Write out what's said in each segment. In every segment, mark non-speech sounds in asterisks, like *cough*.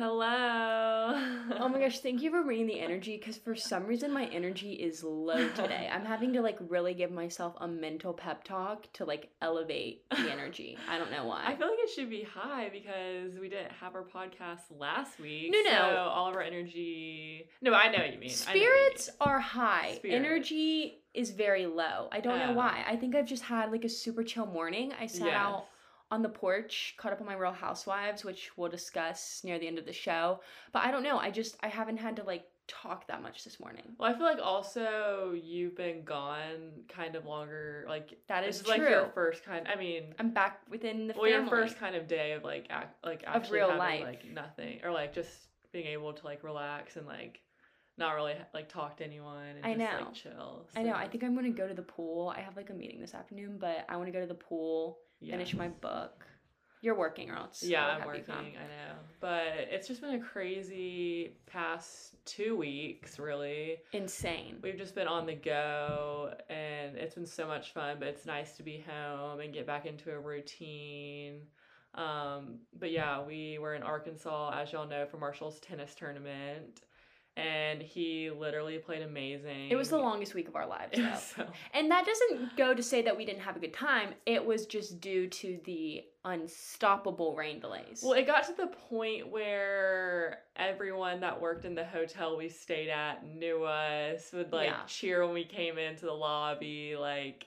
Hello. Oh my gosh, thank you for bringing the *laughs* energy because for some reason my energy is low today. I'm having to like really give myself a mental pep talk to like elevate the energy. I don't know why. I feel like it should be high because we didn't have our podcast last week. No, no. So all of our energy. No, I know what you mean. Know what you Spirits mean. are high. Spirits. Energy is very low. I don't know Oh. why. I think I've just had like a super chill morning. I sat Yes. out on the porch, caught up on my Real Housewives, which we'll discuss near the end of the show. But I don't know. I just I haven't had to like talk that much this morning. Well, I feel like also you've been gone kind of longer. Like that is, is like your first kind. I mean, I'm back within the well, your first kind of day of like act, like Of actually real having life. like nothing or like just being able to like relax and like not really like talk to anyone and I just know. like chill. I know. I think I'm gonna go to the pool. I have like a meeting this afternoon, but I want to go to the pool, yeah. finish my book. You're working, or else Yeah, I'm working. come. I know, but it's just been a crazy past two weeks. Really, Insane. we've just been on the go, and it's been so much fun. But it's nice to be home and get back into a routine. Um, but yeah, we were in Arkansas, as y'all know, for Marshall's tennis tournament, and he literally played amazing. It was the longest week of our lives, *laughs* though. so And that doesn't go to say that we didn't have a good time. It was just due to the unstoppable rain delays. Well, it got to the point where everyone that worked in the hotel we stayed at knew us, would like Yeah. cheer when we came into the lobby. Like,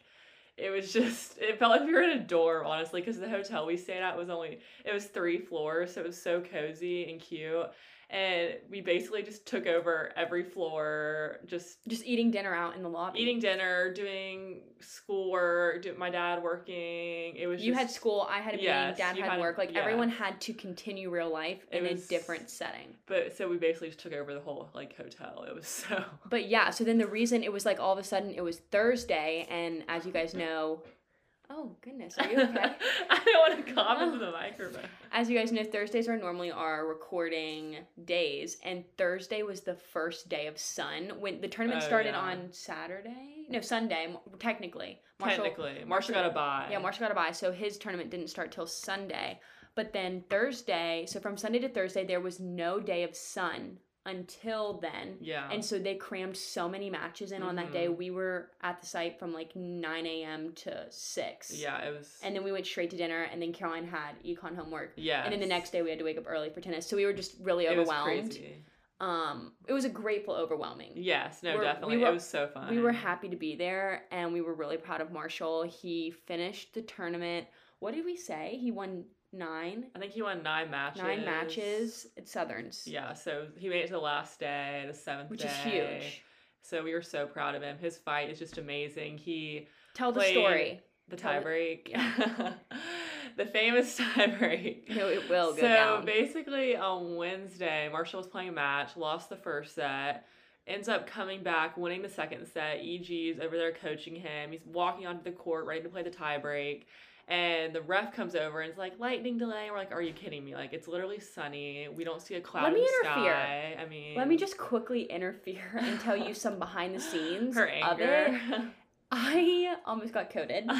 it was just, it felt like we were in a dorm, honestly, because the hotel we stayed at was only, it was three floors, so it was so cozy and cute. And we basically just took over every floor, just just eating dinner out in the lobby. eating dinner, doing schoolwork, do, my dad working. It was You just, had school, I had a meeting, Yes, dad had had- work. Like yeah. everyone had to continue real life in was- a different setting. But so we basically just took over the whole like hotel. It was so But yeah, so then the reason it was like all of a sudden it was Thursday, and as you guys mm-hmm. know, oh goodness, are you okay? *laughs* I don't want to cough into the microphone. as you guys know, Thursdays are normally our recording days, and Thursday was the first day of sun when the tournament Oh, started yeah. on Saturday. No, Sunday, technically. Marshall- Technically, Marshall got a bye. Yeah, Marshall got a bye, so his tournament didn't start till Sunday. But then Thursday, so from Sunday to Thursday, there was no day of sun until then. Yeah. And so they crammed so many matches in on that day. Mhm. We were at the site from like 9 a.m. to 6. yeah, it was. And then we went straight to dinner, and then Caroline had econ homework. yeah. And then the next day we had to wake up early for tennis. So we were just really it overwhelmed. crazy. Um, it was a grateful overwhelming. Yes, no, We're- we definitely. were- it was so fun. We were happy to be there, and we were really proud of Marshall. He finished the tournament. What did we say? He won nine, I think he won nine matches. nine matches at Southerns. Yeah, so he made it to the last day, the seventh which day. is huge. So we were so proud of him. His fight is just amazing. He Tell the story. the Tell tie break. *laughs* the famous *laughs* tie break. No, it will go so down. basically on Wednesday, Marshall was playing a match, lost the first set, ends up coming back, winning the second set. EG's over there coaching him. He's walking onto the court, ready to play the tie break. And the ref comes over and it's like, lightning delay. We're like, are you kidding me? Like, it's literally sunny. We don't see a cloud Let me in the interfere. sky. I mean, Let me just quickly interfere *laughs* and tell you some behind the scenes her of it. I almost got coded. *laughs*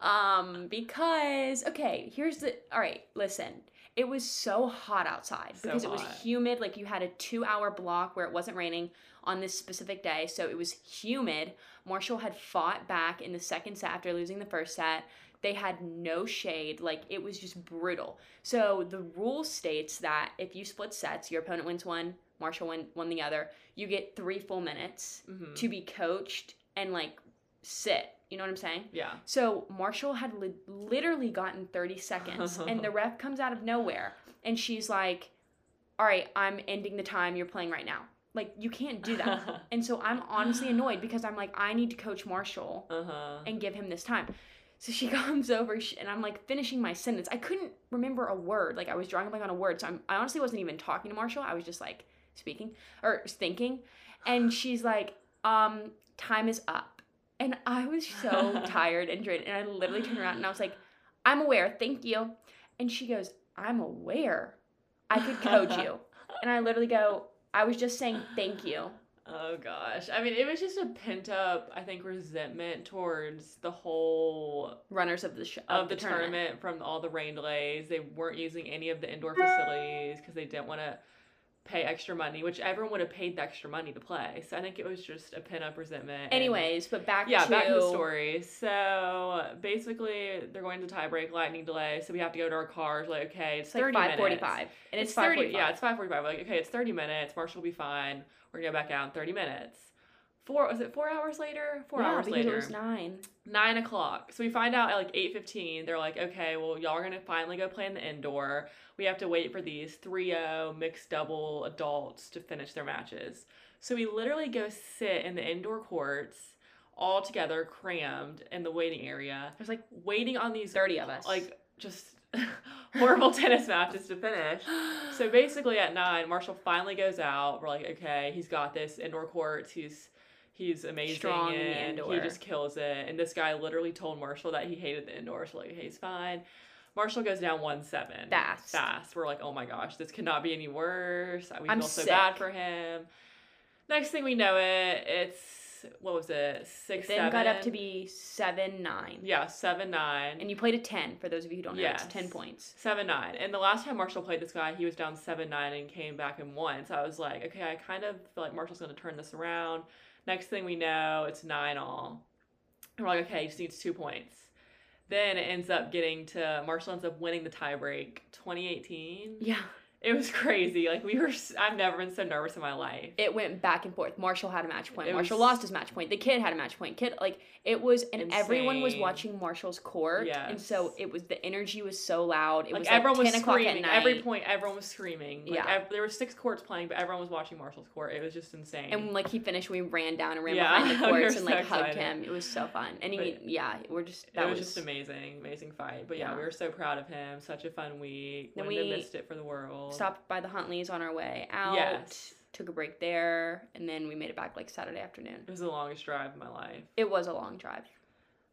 Um, because okay, here's the all right, listen. It was so hot outside So because it was humid. Like you had a two hour block where it wasn't raining on this specific day, so it was humid. Marshall had fought back in the second set after losing the first set. They had no shade, like it was just brutal. So the rule states that if you split sets, your opponent wins one, Marshall won, won the other. You get three full minutes Mhm. to be coached and like sit. You know what I'm saying? yeah. So Marshall had li- literally gotten 30 seconds, and the *laughs* ref comes out of nowhere, and she's like, "All right, I'm ending the time. You're playing right now." Like you can't do that. *laughs* and so I'm honestly annoyed because I'm like, I need to coach Marshall Uh huh. and give him this time. So she *laughs* comes over, sh- and I'm like finishing my sentence. I couldn't remember a word. Like I was drawing a blank on a word. So I'm, I honestly wasn't even talking to Marshall. I was just like speaking or thinking, and *sighs* she's like, "Um, time is up." And I was so *laughs* tired and drained, and I literally turned around and I was like, "I'm aware, thank you." And she goes, "I'm aware, I could coach you." *laughs* And I literally go, "I was just saying thank you." Oh gosh. I mean, it was just a pent up, I think, resentment towards the whole Runners of the sh- of, the, tournament. from all the rain delays. They weren't using any of the indoor facilities because they didn't want to pay extra money, which everyone would have paid the extra money to play. So I think it was just a pent up resentment. and- Anyways, but back yeah, to back to the story. So basically, they're going to tie break, lightning delay. So we have to go to our cars. Like, okay, it's, It's 30 five minutes. forty-five, and it's, 30 five forty-five. Yeah, it's five forty-five. Like, okay, it's thirty minutes. Marshall will be fine. We're gonna go back out in thirty minutes. Four was it four hours later? Four yeah, hours because later. it was nine. Nine o'clock. So we find out at like eight fifteen. They're like, okay, well, y'all are gonna finally go play in the indoor. We have to wait for these 3-0 mixed double adults to finish their matches. So we literally go sit in the indoor courts, all together, crammed in the waiting area, There's like waiting on these thirty of us. like just *laughs* *laughs* horrible tennis matches to finish. So basically, at nine, Marshall finally goes out. We're like, okay, he's got this indoor courts. He's he's amazing Strong and indoor. he just kills it. And this guy literally told Marshall that he hated the indoor. So like, okay, he's fine. Marshall goes down one seven. Fast. Fast. We're like, oh my gosh, this cannot be any worse. We I'm feel so bad for him. Next thing we know, it it's what was it six then seven? got up to be seven nine, yeah seven nine. and you played a ten. For those of you who don't know, Yes. it's ten points. Seven nine. And the last time Marshall played this guy, he was down seven nine and came back and won. So I was like, okay, I kind of feel like Marshall's gonna turn this around. Next thing we know, it's nine all. And we're like, okay, he just needs two points. Then it ends up getting to Marshall ends up winning the tiebreak, 2018. Yeah, It was *laughs* crazy. Like we were, I've never been so nervous in my life. it went back and forth. Marshall had a match point. It Marshall was- lost his match point. The kid had a match point. Kid like it was, and everyone was watching Marshall's court, Yeah. and so it was the energy was so loud. It like was everyone like was ten o'clock screaming. at night. Every point, everyone was screaming. Like, Yeah. ev- there were six courts playing, but everyone was watching Marshall's court. It was just insane. And when, like he finished, we ran down and ran Yeah, behind the *laughs* we courts and like so hugged him. It was so fun. And he, yeah, we're just that it was, just amazing, amazing fight. But yeah, Yeah. we were so proud of him. Such a fun week. Then Wouldn't have we missed it for the world. Stopped by the Huntleys on our way out. Yes. Took a break there, and then we made it back like Saturday afternoon. It was the longest drive of my life, It was a long drive.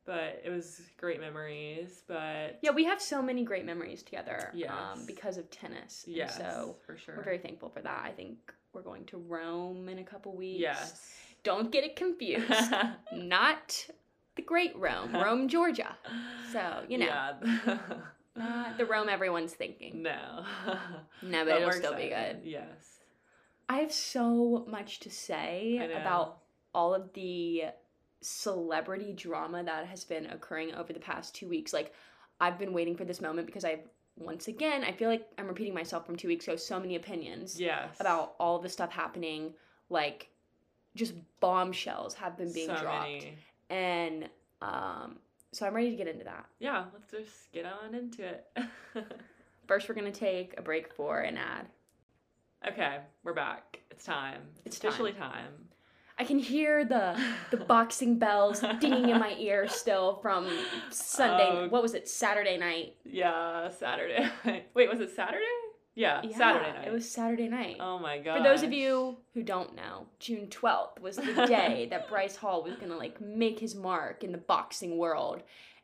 but it was great memories. But Yeah, we have so many great memories together. Yes. Um, because of tennis. And yes, so for sure. we're very thankful for that. I think we're going to Rome in a couple weeks. yes. Don't get it confused. *laughs* Not the great Rome, Rome, *laughs* Georgia. So, you know. Yeah. *laughs* Not the Rome everyone's thinking. no. No, but But it'll still be good. Yes. I have so much to say about all of the celebrity drama that has been occurring over the past two weeks. Like, I've been waiting for this moment because I've, once again, I feel like I'm repeating myself from two weeks ago, so many opinions Yes. about all the stuff happening. Like, just bombshells have been being so dropped. Many. And, um, so I'm ready to get into that. Yeah, let's just get on into it. *laughs* First, we're going to take a break for an ad. okay, we're back. It's time. It's officially time. I can hear the the *laughs* boxing bells dinging in my ear still from Sunday. Oh. *laughs* what was it? Saturday night. Yeah, Saturday. Wait, was it Saturday? Yeah, Yeah, Saturday night. It was Saturday night. Oh my god. For those of you who don't know, June twelfth was the *laughs* day that Bryce Hall was gonna like make his mark in the boxing world,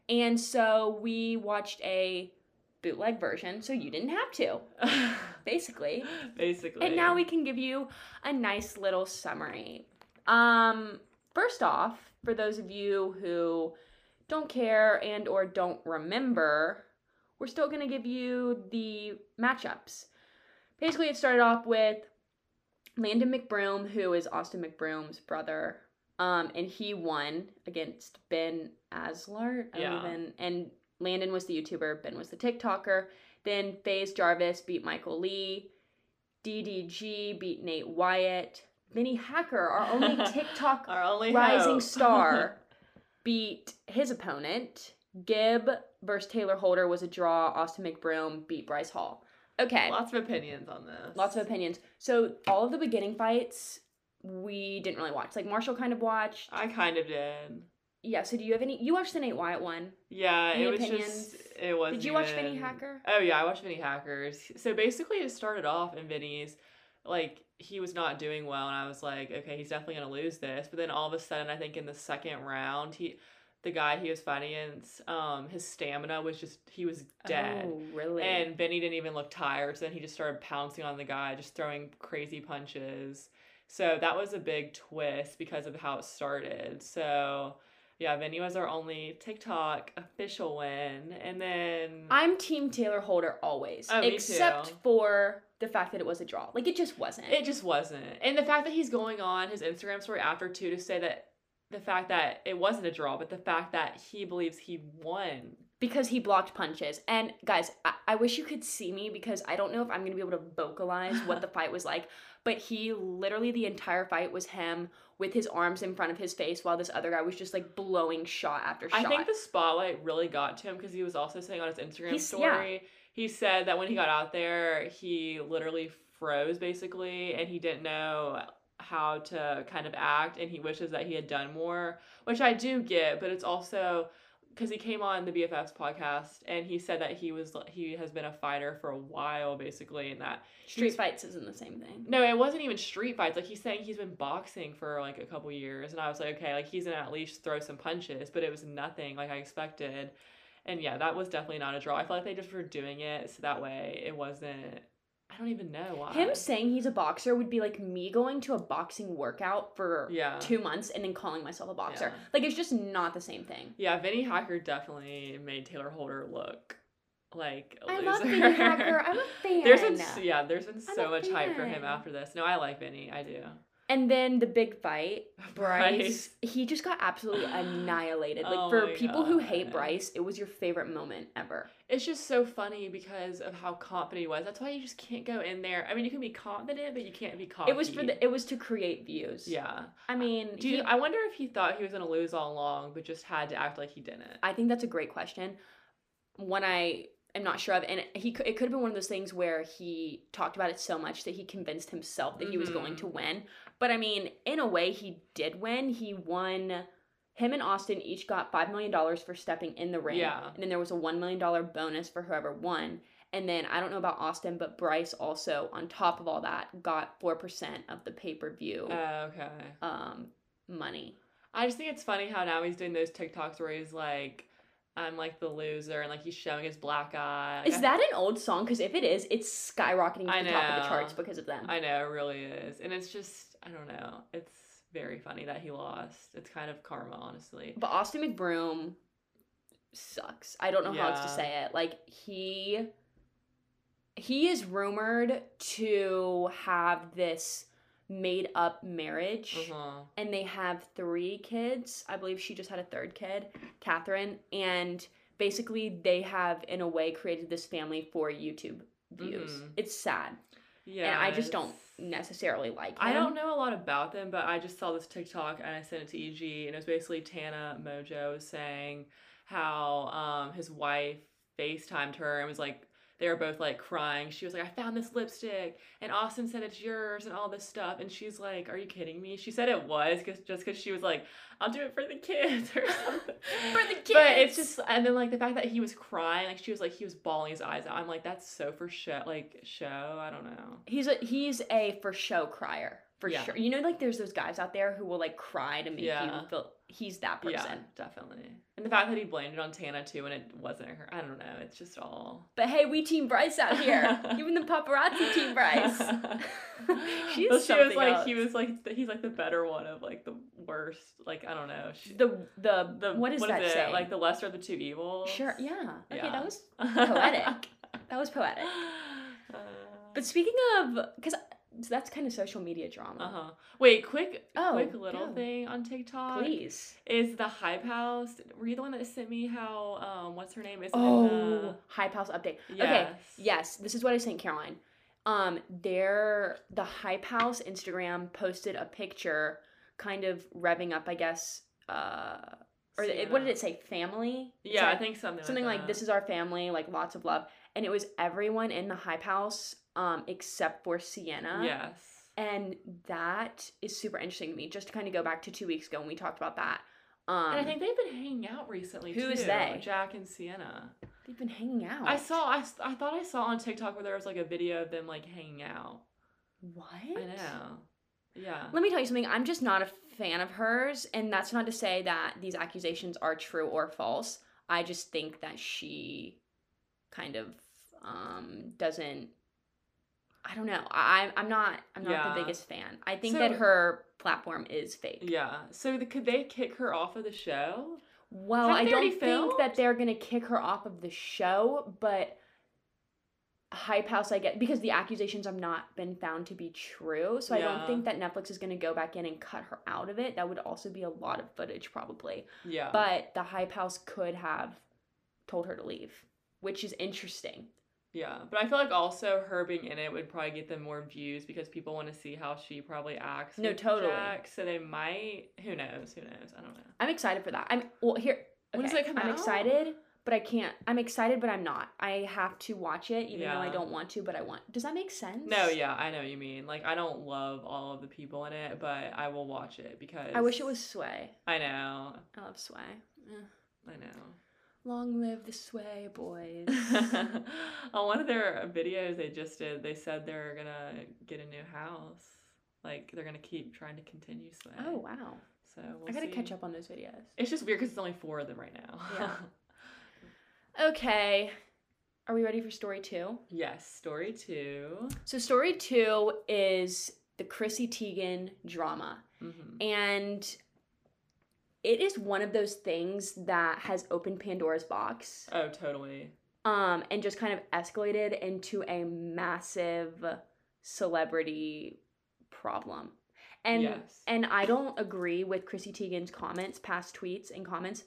and so we watched a bootleg version, so you didn't have to, *laughs* basically. Basically. And now we can give you a nice little summary. Um, first off, for those of you who don't care and or don't remember, we're still going to give you the matchups. Basically, it started off with Landon McBroom, who is Austin McBroom's brother. Um, and he won against Ben Azelart. Yeah. even and Landon was the YouTuber, Ben was the TikToker. Then FaZe Jarvis beat Michael Le. DDG beat Nate Wyatt. Vinnie Hacker, our only *laughs* TikTok Our only rising star, *laughs* beat his opponent. Gib versus Tayler Holder was a draw. Austin McBroom beat Bryce Hall. Okay, Lots of opinions on this. lots of opinions. So all of the beginning fights we didn't really watch. Like Marshall kind of watched. I kind of did. Yeah. So do you have any? You watched the Nate Wyatt one. Yeah, Any it was opinions? just it was. Did you watch Vinnie Hacker? Oh yeah, I watched Vinnie Hackers. So basically, it started off in Vinnie's like he was not doing well, and I was like, okay, he's definitely gonna lose this. But then all of a sudden, I think in the second round, he, the guy he was fighting against, um, his stamina was just he was dead. Oh, really? And Vinnie didn't even look tired, so then he just started pouncing on the guy, just throwing crazy punches. So that was a big twist because of how it started. So yeah, Vinnie was our only TikTok official win. And then I'm Team Tayler Holder always, Oh, except for the fact that it was a draw. Like it just wasn't. It just wasn't. And the fact that he's going on his Instagram story after too to say that the fact that it wasn't a draw, but the fact that he believes he won. because he blocked punches. And guys, I, I wish you could see me because I don't know if I'm gonna be able to vocalize what the *laughs* fight was like. But he literally the entire fight was him with his arms in front of his face while this other guy was just like blowing shot after shot. I think the spotlight really got to him because he was also saying on his Instagram He's- story, he said that when he got out there, he literally froze basically and he didn't know how to kind of act and he wishes that he had done more, which I do get, but it's also because he came on the BFFs podcast and he said that he was he has been a fighter for a while basically and that Street fights isn't the same thing. no, it wasn't even street fights. Like he's saying he's been boxing for like a couple years, and I was like, okay, like he's gonna at least throw some punches, but it was nothing like I expected. And yeah, that was definitely not a draw. I feel like they just were doing it so that way it wasn't. I don't even know why. Him saying he's a boxer would be like me going to a boxing workout for Yeah. two months and then calling myself a boxer. Yeah. Like it's just not the same thing. Yeah, Vinnie Hacker definitely made Tayler Holder look like a I loser. love Vinnie Hacker. *laughs* I'm a fan. There's been yeah, there's been so much hype for him after this. No, I like Vinnie. I do. And then the big fight, *laughs* Bryce, Bryce. he just got absolutely annihilated. Like Oh for people who hate Bryce, it was your favorite moment ever. It's just so funny because of how confident he was. That's why you just can't go in there. I mean, you can be confident, but you can't be cocky. It was for the it was to create views. yeah. I mean, Do you, he- I wonder if he thought he was gonna lose all along, but just had to act like he didn't. I think that's a great question. One I am not sure of, and he it could have been one of those things where he talked about it so much that he convinced himself that he was going Mhm. to win. But I mean, in a way, he did win. He won. Him and Austin each got five million dollars for stepping in the ring. Yeah. and then there was a one million dollar bonus for whoever won. And then I don't know about Austin, but Bryce also, on top of all that, got four percent of the pay per view Oh, okay. um, money. I just think it's funny how now he's doing those TikToks where he's like, "I'm like the loser," and like he's showing his black eye. Is that an old song? Because if it is, it's skyrocketing to I the top of the charts because of them. I know it really is, and it's just I don't know. It's very funny that he lost. It's kind of karma, honestly. But Austin McBroom sucks. I don't know how else to say it. Like he he is rumored to have this made up marriage. Uh-huh. And they have three kids. I believe she just had a third kid, Catherine. And basically they have in a way created this family for YouTube views. Mhm. It's sad. Yeah, and I just don't necessarily like him. I don't know a lot about them, but I just saw this TikTok and I sent it to EG, and it was basically Tana Mongeau saying how um his wife FaceTimed her and was like they were both like crying. She was like, I found this lipstick, and Austin said it's yours, and all this stuff. And she's like, Are you kidding me? She said it was cause, just because she was like, I'll do it for the kids or *laughs* something. For the kids. But it's just, and then like the fact that he was crying, like she was like, he was bawling his eyes out. I'm like, that's so for show, like show. I don't know. He's a he's a for show crier for Yeah. sure. You know, like there's those guys out there who will like cry to make Yeah. you feel. He's that person. Yeah, definitely. And the fact that he blamed it on Tana too, and it wasn't her. I don't know. It's just all. But hey, we team Bryce out here. *laughs* Even the paparazzi team Bryce. *laughs* She's Well, she was like, he was like, he's like the better one of like the worst. Like I don't know. She, the the the what is that it? saying? Like the lesser of the two evils. sure, yeah. Okay, Yeah. that was *laughs* poetic. That was poetic. Uh But speaking of, because that's kind of social media drama. Uh huh. Wait, quick, Oh, quick little go. thing on TikTok. Please. Is the Hype House? Were you the one that sent me how? Um, what's her name? Is Oh, Hype House update. the, Okay, yes. yes, this is what I sent Caroline. Um, their the Hype House Instagram posted a picture, kind of revving up, I guess. Uh, or what did it say? Family. Yeah, I think something. something like, like this is our family, like lots of love, and it was everyone in the Hype House, um, except for Sienna. Yes. And that is super interesting to me. Just to kind of go back to two weeks ago when we talked about that. Um, and I think they've been hanging out recently. Who too, is they? Jack and Sienna. they've been hanging out. I saw. I, I thought I saw on TikTok where there was like a video of them like hanging out. what? I know. Yeah. Let me tell you something. I'm just not a fan of hers, and that's not to say that these accusations are true or false. I just think that she kind of um doesn't I don't know. I I'm not I'm not Yeah. the biggest fan. I think So- that her platform is fake. Yeah. So the, could they kick her off of the show? Well, I don't think filmed? that they're gonna kick her off of the show, but Hype House, I get because the accusations have not been found to be true. So I don't think that Netflix is gonna go back in and cut her out of it. That would also be a lot of footage, probably. Yeah. But the Hype House could have told her to leave, which is interesting. Yeah, but I feel like also her being in it would probably get them more views because people want to see how she probably acts. No, totally. Jack, so they might. Who knows? Who knows? I don't know. I'm excited for that. I'm well here. When does it come I'm out? excited, but I can't. I'm excited, but I'm not. I have to watch it, even though I don't want to, but I want. Does that make sense? No, yeah, I know what you mean. Like, I don't love all of the people in it, but I will watch it because I wish it was Sway. I know. I love Sway. Eh. I know. Long live the Sway boys. *laughs* On one of their videos they just did, they said they're gonna get a new house. Like they're gonna keep trying to continue Sway. oh wow! So we'll I gotta see. catch up on those videos. It's just weird because it's only four of them right now. Yeah. *laughs* Okay, are we ready for story two? yes, story two. So story two is the Chrissy Teigen drama. hmm and it is one of those things that has opened Pandora's box Oh, totally. um and just kind of escalated into a massive celebrity problem. And yes. and I don't agree with Chrissy Teigen's comments, past tweets and comments,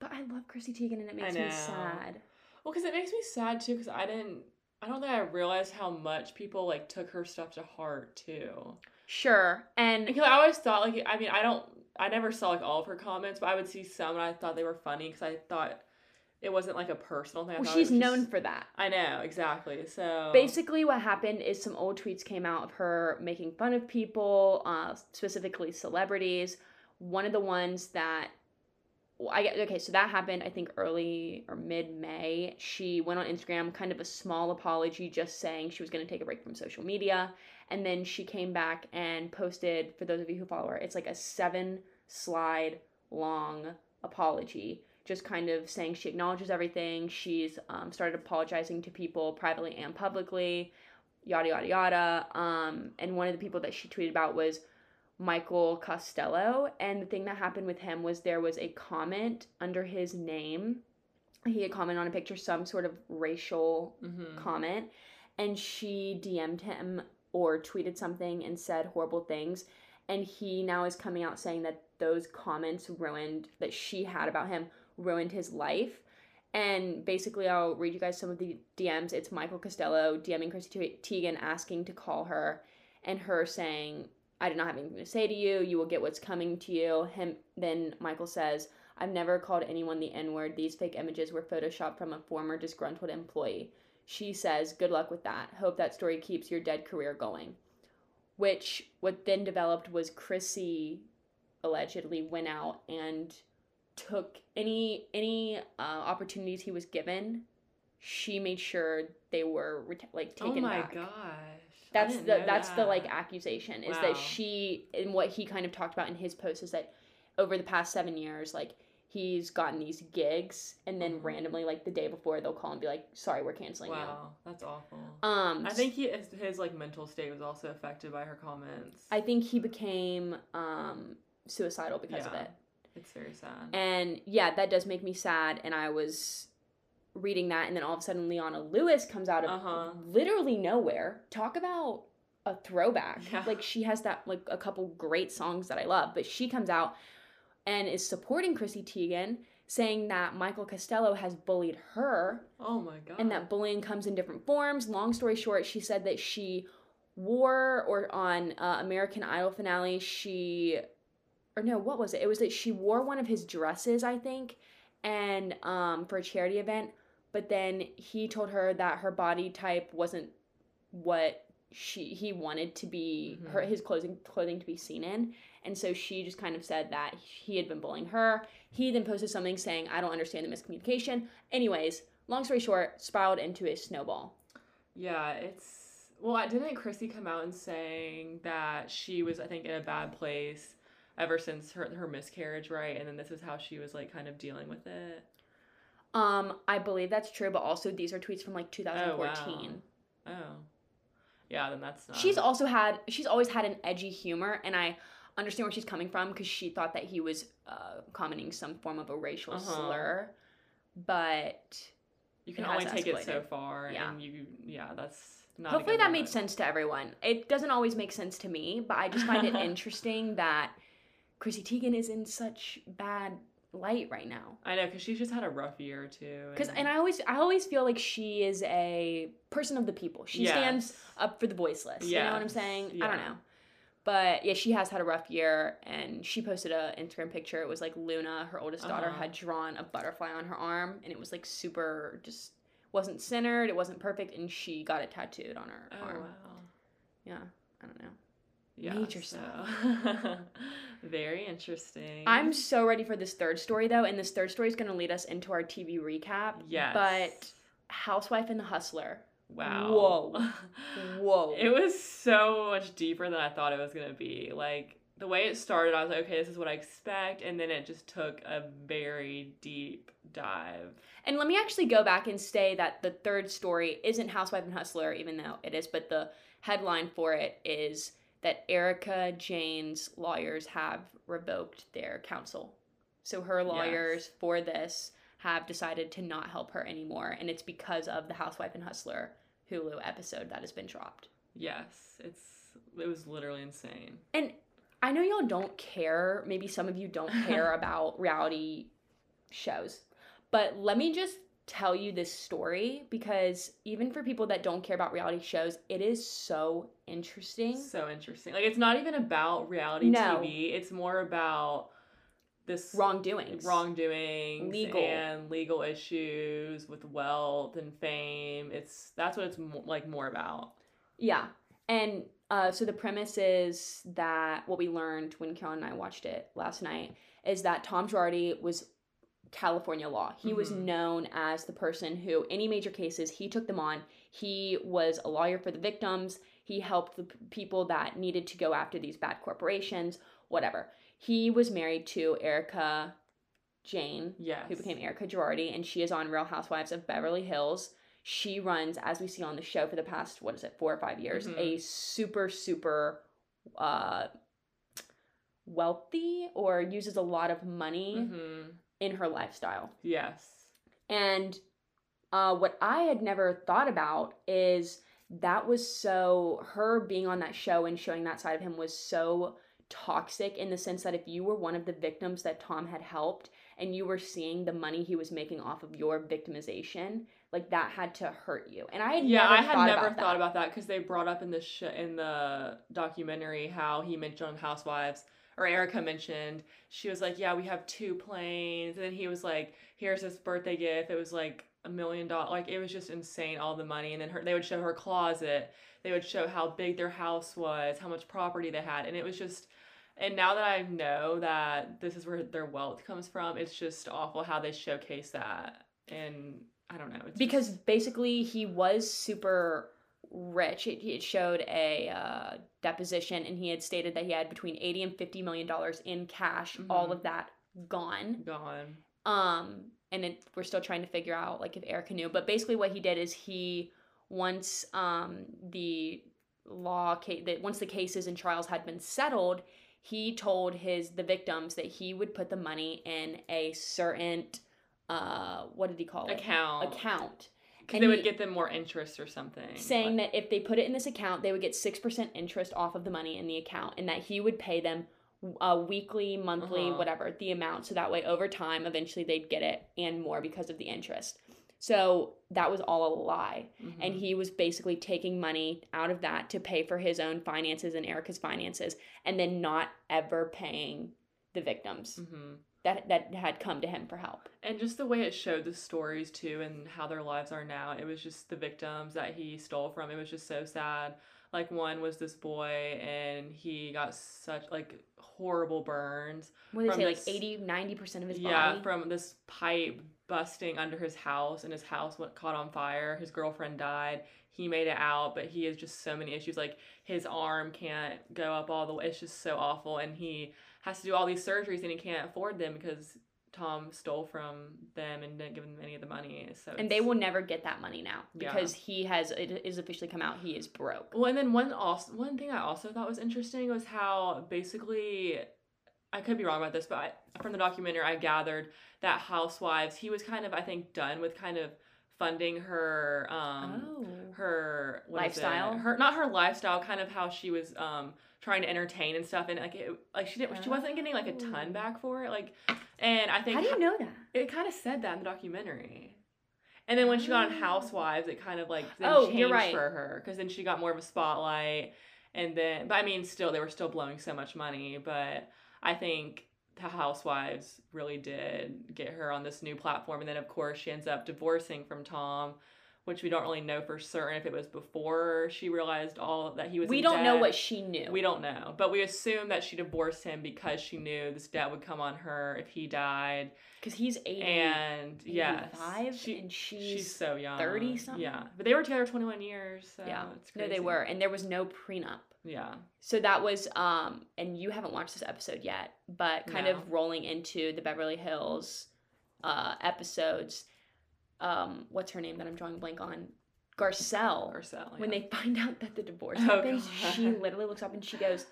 but I love Chrissy Teigen and it makes me sad. well, because it makes me sad too, because I didn't. I don't think I realized how much people like took her stuff to heart too. Sure. And Because I always thought like I mean I don't I never saw like all of her comments, but I would see some and I thought they were funny because I thought it wasn't like a personal thing. I well, she's known just- for that. I know exactly. So Basically, what happened is some old tweets came out of her making fun of people, uh, specifically celebrities. One of the ones that I get okay, so that happened I think early or mid May. She went on Instagram, kind of a small apology, just saying she was going to take a break from social media, and then she came back and posted. For those of you who follow her, it's like a seven slide long apology just kind of saying she acknowledges everything. She's um, started apologizing to people privately and publicly, yada yada yada. Um, and one of the people that she tweeted about was Michael Costello. And the thing that happened with him was there was a comment under his name. He had commented on a picture, some sort of racial Mhm. comment, and she DM'd him or tweeted something and said horrible things. And he now is coming out saying that those comments ruined that she had about him ruined his life. And basically, I'll read you guys some of the DMs. It's Michael Costello DMing Chrissy Te- Teigen asking to call her, and her saying, "I did not have anything to say to you. You will get what's coming to you." Him then Michael says, "I've never called anyone the N word. These fake images were photoshopped from a former disgruntled employee." She says, "Good luck with that. Hope that story keeps your dead career going." Which what then developed was Chrissy allegedly went out and took any any uh, opportunities he was given. She made sure they were like Oh taken my back. gosh. That's the that's the like that. accusation is Wow. that she and what he kind of talked about in his post is that over the past seven years, like he's gotten these gigs and then Mhm. randomly like the day before they'll call and be like, "Sorry, we're canceling Wow, that's awful. Um, I think he his, his like mental state was also affected by her comments. I think he became um suicidal because of it. it's very sad. And yeah, that does make me sad. And I was reading that, and then all of a sudden, Leona Lewis comes out of Uh-huh. literally nowhere. Talk about a throwback. Yeah. Like she has that like a couple great songs that I love, but she comes out and is supporting Chrissy Teigen, saying that Michael Costello has bullied her oh my god. and that bullying comes in different forms. Long story short, she said that she wore or on uh, American Idol finale, she or no, what was it? It was that she wore one of his dresses, I think, and um for a charity event, but then he told her that her body type wasn't what she he wanted to be her Mhm. his clothing clothing to be seen in and so she just kind of said that he had been bullying her he then posted something saying i don't understand the miscommunication anyways long story short spiraled into a snowball Yeah, it's well. Didn't Chrissy come out and saying that she was, I think, in a bad place ever since her her miscarriage, right? And then this is how she was like kind of dealing with it. um i believe that's true but also these are tweets from like 2014 Oh. Yeah, then that's not. She's also had she's always had an edgy humor, and I understand where she's coming from because she thought that he was uh, commenting some form of a racial Uh-huh. slur, but you can only take it so far, Yeah. and you yeah, that's not. hopefully that made sense to everyone. It doesn't always make sense to me, but I just find it *laughs* interesting that Chrissy Teigen is in such bad light right now. I know because she's just had a rough year too. Because and I always I always feel like she is a person of the people. She stands up for the voiceless. You know what I'm Yes. saying? I don't know. But yeah, she has had a rough year, and she posted a Instagram picture. It was like Luna, her oldest daughter, Uh-huh. had drawn a butterfly on her arm, and it was like super, just wasn't centered. It wasn't perfect, and she got it tattooed on her Oh arm. wow. Yeah, I don't know. Yeah. Nature so- stuff. *laughs* Very interesting. I'm so ready for this third story though, and this third story is going to lead us into our TV recap. Yes. But Housewife and the Hustler. wow. Whoa. *laughs* Whoa. it was so much deeper than I thought it was gonna be. Like the way it started, I was like, okay, this is what I expect, and then it just took a very deep dive. And let me actually go back and say that the third story isn't Housewife and Hustler, even though it is, but the headline for it is that Erika Jayne's lawyers have revoked their counsel. So her lawyers Yes. for this have decided to not help her anymore, and it's because of the Housewife and Hustler Hulu episode that has been dropped. Yes, it's it was literally insane. And I know y'all don't care, maybe some of you don't *laughs* care about reality shows, but let me just tell you this story because even for people that don't care about reality shows, it is so interesting. So interesting. Like it's not even about reality No. TV. It's more about this Wrongdoings. wrongdoing, Legal. and legal issues with wealth and fame. It's that's what it's mo- like more about. Yeah. And uh, so the premise is that what we learned when Carolyn and I watched it last night is that Tom Girardi was California law. He was Mhm. known as the person who, any major cases, he took them on. He was a lawyer for the victims. He helped the p- people that needed to go after these bad corporations, whatever. He was married to Erika Jayne, Yes. who became Erika Girardi, and she is on Real Housewives of Beverly Hills. She runs, as we see on the show for the past, what is it, four or five years, Mhm. a super, super uh, wealthy or uses a lot of money Mhm. In her lifestyle. Yes. And uh, what I had never thought about is that was so, her being on that show and showing that side of him was so toxic in the sense that if you were one of the victims that Tom had helped and you were seeing the money he was making off of your victimization, like that had to hurt you. And I had yeah, never I had thought never about thought that. about that because they brought up in the sh- in the documentary how he mentioned Housewives or Erika mentioned she was like, yeah, we have two planes, and then he was like, here's this birthday gift. It was like a million dollars. Like it was just insane, all the money. And then her, they would show her closet. They would show how big their house was, how much property they had, and it was just. And now that I know that this is where their wealth comes from, it's just awful how they showcase that. And I don't know. Because just- basically he was super rich. It, it showed a uh, deposition, and he had stated that he had between eighty and fifty million dollars in cash. All Mhm. of that gone. gone. Um, and it, we're still trying to figure out like if Erika knew. But basically, what he did is he once um the law case that once the cases and trials had been settled, he told his the victims that he would put the money in a certain uh what did he call it account. account Because And they would get them more interest or something. saying Like- that if they put it in this account, they would get 6% interest off of the money in the account and that he would pay them uh, weekly, monthly, Uh-huh. whatever, the amount. So that way, over time, eventually they'd get it and more because of the interest. So that was all a lie. And Mhm. he was basically taking money out of that to pay for his own finances and Erika's finances and then not ever paying the victims Mhm. That, that had come to him for help. And just the way it showed the stories too and how their lives are now, it was just the victims that he stole from. It was just so sad. Like one was this boy and he got such like horrible burns. What do they say, this- like 80, 90% of his yeah, body? from this pipe busting under his house and his house went caught on fire. His girlfriend died. He made it out, but he has just so many issues. Like his arm can't go up all the way. It's just so awful, and he has to do all these surgeries and he can't afford them because Tom stole from them and didn't give them any of the money. So And they will never get that money now Yeah. because he has it is officially come out he is broke. Well, and then one also one thing I also thought was interesting was how basically I could be wrong about this, but I, from the documentary I gathered that Housewives he was kind of I think done with kind of funding her um oh. her? Lifestyle? her not her lifestyle kind of how she was um trying to entertain and stuff and like it, like she didn't she wasn't getting like a ton Oh. back for it like and I think How do you know that? it kind of said that in the documentary. And then when she got on Oh. Housewives, it kind of like then Oh, changed right. for her because then she got more of a spotlight. And then, but I mean, still they were still blowing so much money. But I think Housewives really did get her on this new platform. And then of course she ends up divorcing from Tom, which we don't really know for certain if it was before she realized all that he was. We don't know what she knew. We don't know, but we assume that she divorced him because she knew this debt would come on her if he died. because he's 80 And yeah, 85 she, and she's, she's so young, 30 something? Yeah, but they were together twenty one years. So yeah no they were and there was no prenup Yeah, so that was um and you haven't watched this episode yet but kind No. of rolling into the beverly hills uh episodes um what's her name that i'm drawing a blank on garcelle Garcelle. when they *laughs* find out that the divorce Oh, happens God. she *laughs* literally looks up and she goes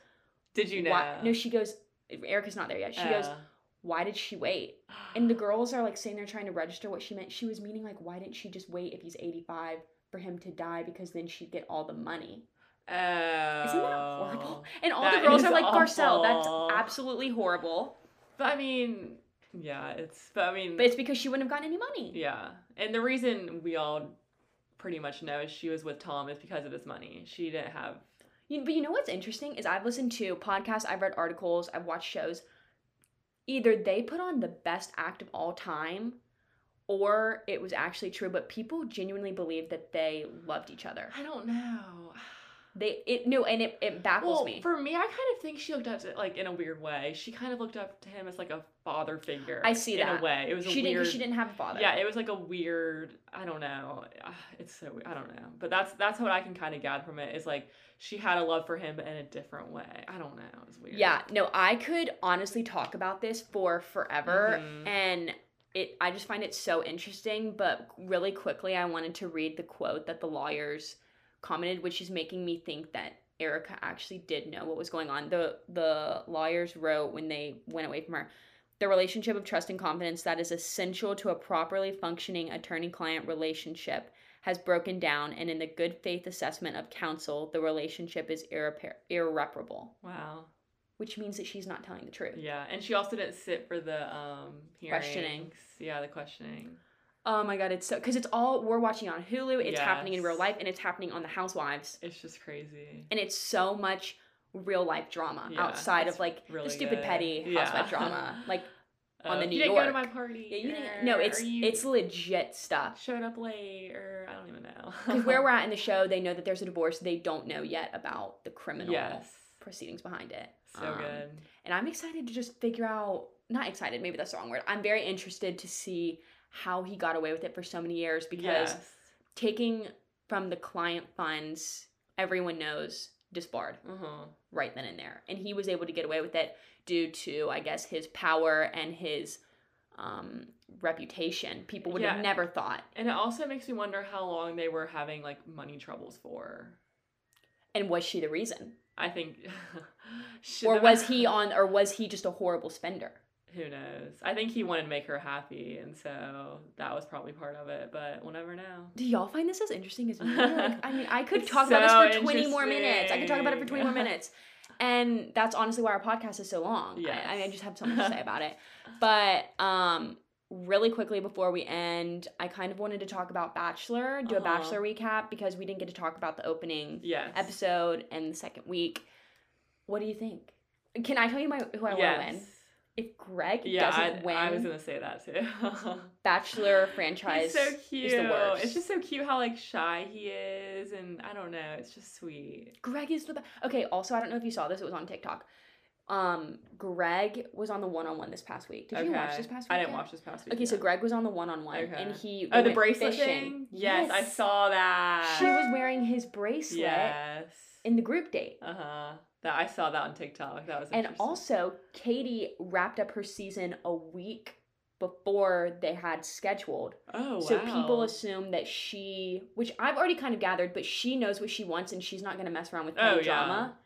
did you know? why no she goes erika's not there yet she goes Uh, why did she wait and the girls are like sitting there trying to register what she meant she was meaning like why didn't she just wait if he's 85 for him to die because then she'd get all the money oh, Isn't that oh. horrible? And all the girls are like, Garcelle, that's absolutely horrible. But I mean, yeah, it's. But I mean, But it's because she wouldn't have gotten any money. yeah, and the reason we all pretty much know she was with Tom is because of his money. She didn't have. You, but you know what's interesting is I've listened to podcasts, I've read articles, I've watched shows. Either they put on the best act of all time, or it was actually true. But people genuinely believe that they loved each other. I don't know. They it no, and it, it baffles Well, me. for me, I kind of think she looked up to like in a weird way. She kind of looked up to him as like a father figure. I see that in a way. It was a she didn't. weird. She didn't have a father. Yeah, it was like a weird. I don't know. It's so. I don't know. But that's that's what I can kind of gather from it. Is like she had a love for him, but in a different way. I don't know. It was weird. Yeah, no, I could honestly talk about this for forever Mhm. and it I just find it so interesting, but really quickly I wanted to read the quote that the lawyers commented which is making me think that Erika actually did know what was going on. The the lawyers wrote when they went away from her the relationship of trust and confidence that is essential to a properly functioning attorney client relationship has broken down and in the good faith assessment of counsel the relationship is irrepa- irreparable Wow. which means that she's not telling the truth. Yeah, and she also didn't sit for the um Questioning. hearings. Yeah, the questioning. Oh my god, it's so because it's all we're watching on Hulu. It's happening in real life, and it's happening on The Housewives, It's just crazy. and it's so much real life drama Yeah, outside of like really the stupid good. petty Yeah. housewife *laughs* drama. Like on Oh, the you New didn't go to York. my party. yeah, you didn't. No, it's you it's legit stuff. showed up late, or I don't even know. Because where we're *laughs* at in the show, they know that there's a divorce. They don't know yet about the criminal yes, proceedings behind it. so Um, good. And I'm excited to just figure out. Not excited, maybe that's the wrong word. I'm very interested to see how he got away with it for so many years because yes. taking from the client funds, everyone knows disbarred Uh-huh. right then and there. And he was able to get away with it due to, I guess, his power and his um, reputation. People would Yeah. have never thought. And it also makes me wonder how long they were having like money troubles for. And was she the reason? I think. *laughs* Or was *laughs* he on or was he just a horrible spender? Who knows? I think he wanted to make her happy, and so that was probably part of it. But we'll never know. Do y'all find this as interesting as me? Like, *laughs* I mean, I could talk about this for 20 more minutes. I could talk about it for 20 more minutes. And that's honestly why our podcast is so long. Yeah, I, I Yes. just have so much to say about it. *laughs* But um really quickly before we end, I kind of wanted to talk about Bachelor, do a Uh-huh. Bachelor recap because we didn't get to talk about the opening Yes. episode and the second week. What do you think? Can I tell you my who I want to win? Yes. If Greg Yeah, doesn't I, win I was gonna say that too. *laughs* Bachelor franchise, He's so cute. It's just so cute how like shy he is, and I don't know. It's just sweet. Greg is the best. Okay, also I don't know if you saw this, it was on TikTok. Um, Greg was on the one on one this past week. Did you watch this past week? I didn't watch this past week. Okay, so. Greg was on the one on one and he Oh, the bracelet fishing. thing. Yes, I saw that. She was wearing his bracelet Yes. in the group date. Uh huh. That I saw that on TikTok. That was And also, Katie wrapped up her season a week before they had scheduled. Oh, So people assume that she, which I've already kind of gathered, but she knows what she wants and she's not going to mess around with Oh, petty yeah. drama.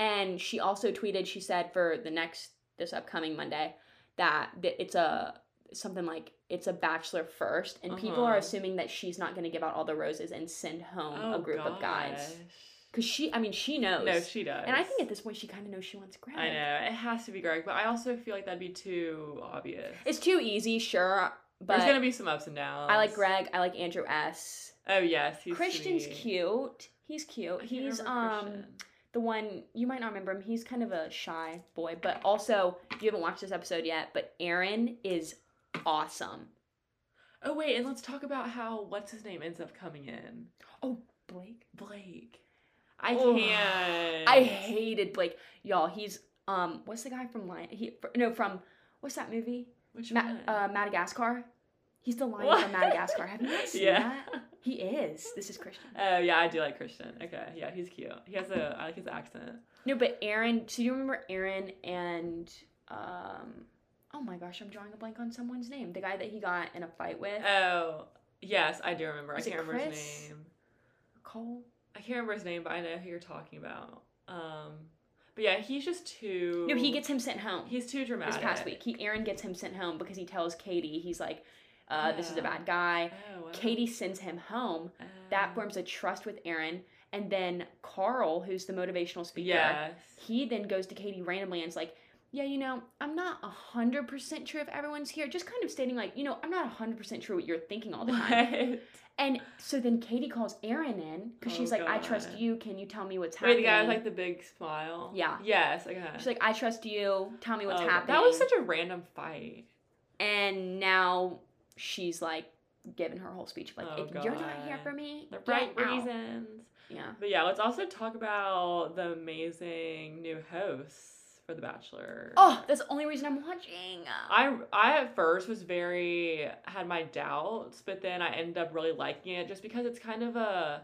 And she also tweeted, she said for the next this upcoming Monday that, it's a something like it's a bachelor first, and people are Uh-huh. assuming that she's not going to give out all the roses and send home oh, a group of guys because she, I mean, she knows. No, she does. and I think at this point she kind of knows she wants Greg. I know it has to be Greg, but I also feel like that'd be too obvious. It's too easy, sure, but There's gonna be some ups and downs. I like Greg. I like Andrew S. Oh yes, he's Christian's sweet. cute. He's cute. He's um Christian. the one you might not remember him. He's kind of a shy boy, but also you haven't watched this episode yet. But Aaron is awesome. Oh wait, and let's talk about how what's his name ends up coming in. Oh Blake. Blake. I Ugh. can't. I hated Blake. Y'all, he's um what's the guy from Lion? He no from what's that movie? Which Ma- one? uh, Madagascar. He's the lion What? from Madagascar. Have you not *laughs* seen yeah. that? He is. This is Christian. Oh yeah, I do like Christian. Okay, yeah, he's cute. He has a I like his accent. No, but Aaron. So you remember Aaron and um. Oh my gosh, I'm drawing a blank on someone's name. The guy that he got in a fight with. Oh yes, I do remember. Was I it can't remember Chris? his name. Cole. I can't remember his name, but I know who you're talking about. Um, but yeah, he's just too. No, he gets him sent home. He's too dramatic. this past week. He Aaron gets him sent home because he tells Katie he's like, uh, "This is a bad guy." Oh, wow. Katie sends him home. That Oh. forms a trust with Aaron, and then Karl, who's the motivational speaker, Yes. he then goes to Katie randomly and is like, "Yeah, you know, I'm not hundred percent sure if everyone's here." Just kind of stating like, you know, I'm not hundred percent sure what you're thinking all the time. What? And so then Katie calls Aaron in because she's Oh, like, "I trust you. Can you tell me what's Wait, happening?" the guy with like the big smile. Yeah. Yes. Okay. She's like, "I trust you. Tell me what's Oh, happening." That was such a random fight. and now she's like giving her whole speech of like, Oh, "If you're not here for me, The right out." reasons. Yeah. But yeah, let's also talk about the amazing new hosts for The Bachelor. Oh, that's the only reason I'm watching. Um. I I at first was very had my doubts, but then I ended up really liking it just because it's kind of a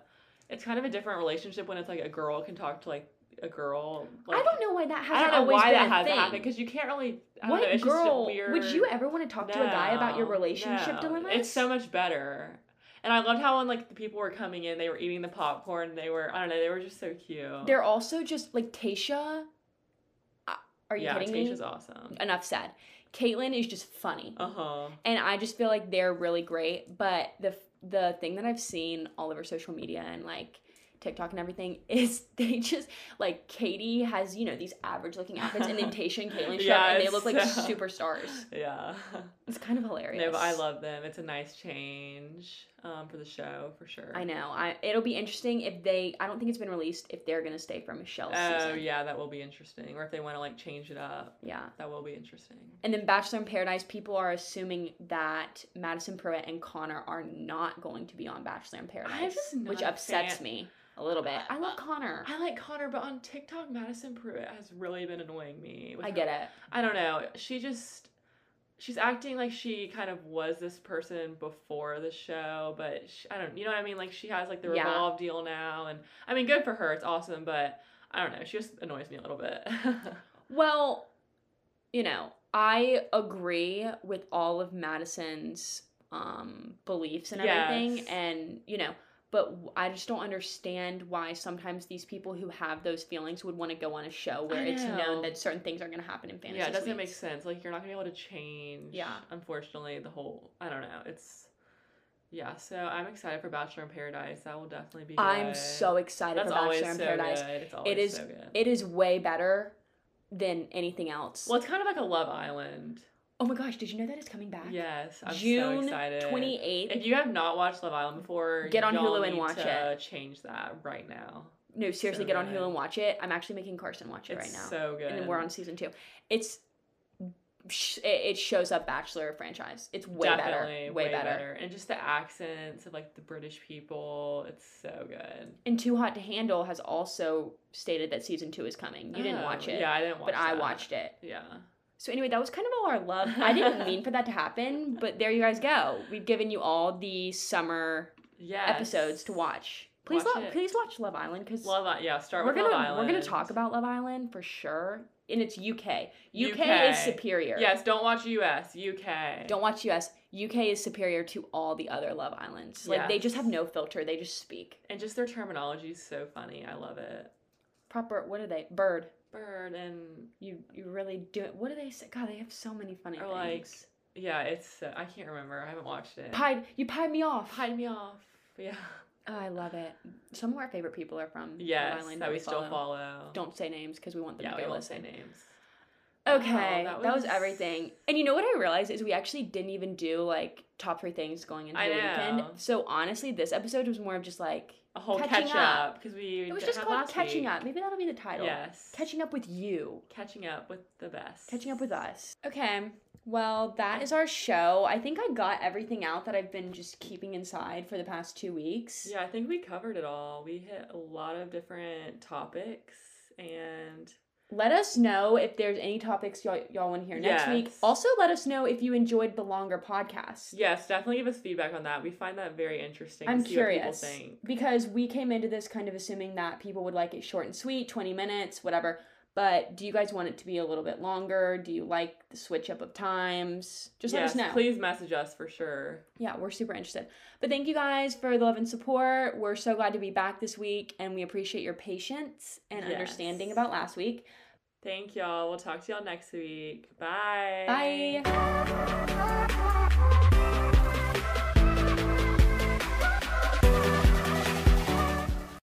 it's kind of a different relationship when it's like a girl can talk to like a girl. Like, I don't know why that hasn't I don't know always why that hasn't thing. happened because you can't really. I what know, it's just girl weird. would you ever want to talk to a guy about your relationship no. dilemmas? It's so much better. And I loved how when like the people were coming in, they were eating the popcorn. They were I don't know, they were just so cute. They're also just like Tayshia. Are you yeah, kidding Tayshia's me? awesome. Enough said. Kaitlyn is just funny, Uh huh. and I just feel like they're really great. But the the thing that I've seen all over social media and like TikTok and everything *laughs* is they just like Katie has you know these average looking outfits, and then *laughs* Tayshia and Kaitlyn show up, and they look like superstars. *laughs* Yeah. It's kind of hilarious. No, but I love them. It's a nice change um, for the show for sure. I know. I it'll be interesting if they. I don't think it's been released if they're gonna stay for Michelle's Oh season. yeah, that will be interesting. Or if they want to like change it up, Yeah. that will be interesting. And then Bachelor in Paradise, people are assuming that Madison Prewett and Connor are not going to be on Bachelor in Paradise, which upsets fan- me a little bit. I love Connor. I like Connor, but on TikTok, Madison Prewett has really been annoying me. I her- get it. I don't know. She just she's acting like she kind of was this person before the show, but sh I don't. You know what I mean? Like she has like the Yeah. revolve deal now, and I mean, good for her. It's awesome, but I don't know. She just annoys me a little bit. *laughs* Well, you know, I agree with all of Madison's um, beliefs and everything, Yes. and you know, but I just don't understand why sometimes these people who have those feelings would want to go on a show where it's known that certain things are going to happen in fantasy. yeah, it doesn't make sense. Like you're not gonna be able to change. Yeah. Unfortunately, the whole I don't know. It's yeah. So I'm excited for Bachelor in Paradise. That will definitely be. I'm so excited That's for Bachelor in so Paradise. good. It's always is- so good. It is way better than anything else. well, it's kind of like a Love Island. Oh my gosh, did you know that it's coming back? Yes, I'm so June excited. 28th. If you have not watched Love Island before, Get on Hulu and watch it. Change that right now. No, seriously, So get on. Hulu and watch it. I'm actually making Carson watch it It's right now. so good. and then we're on season two. It's it shows up Bachelor franchise. It's way Definitely better, way, better. and just the accents of like the British people. It's so good. And Too Hot to Handle has also stated that season two is coming. You didn't Oh, watch it, Yeah, I didn't watch. but I watched it. Yeah. So anyway, that was kind of all our love. I *laughs* didn't mean for that to happen, but there you guys go. We've given you all the summer Yes. episodes to watch. Please, Watch lo- please watch Love Island because Love I- Yeah, start we're with gonna Love Island. we're gonna talk about Love Island for sure and it's UK. UK, UK. is superior. Yes, don't watch US. UK. Don't watch US. UK is superior to all the other Love Islands. Like they just have no filter. They just speak. And just their terminology is so funny. I love it. Proper. What are they? Bird. Bird and You you really do it. What do they say? God, they have so many funny Or, like, things. yeah, it's uh, I can't remember. I haven't watched it. Pied. You pied me off. Hide me off. Yeah. Oh, I love it. Some of our favorite people are from Yes, Island that we we still follow. follow. Don't say names because we want them yeah, to we go won't say names. Okay, Wow, that, was... everything. And you know what I realized is we actually didn't even do like top three things going into I the weekend. So honestly, this episode was more of just like A whole Catching catch up. because we it was just called catching week. up. Maybe that'll be the title. Yes. Catching up with you. Catching up with the best. Catching up with us. Okay. Well, that is our show. I think I got everything out that I've been just keeping inside for the past two weeks. Yeah, I think we covered it all. We hit a lot of different topics and Let us know if there's any topics y'all, y'all want to hear next week. Also, let us know if you enjoyed the longer podcast. yes, definitely give us feedback on that. We find that very interesting. I'm to see what people curious because we came into this kind of assuming that people would like it short and sweet, 20 minutes, whatever. But do you guys want it to be a little bit longer? Do you like the switch up of times? Just let us know. Please message us for sure. Yeah, we're super interested. But thank you guys for the love and support. We're so glad to be back this week and we appreciate your patience and understanding about last week. Thank y'all. We'll talk to y'all next week. Bye. Bye.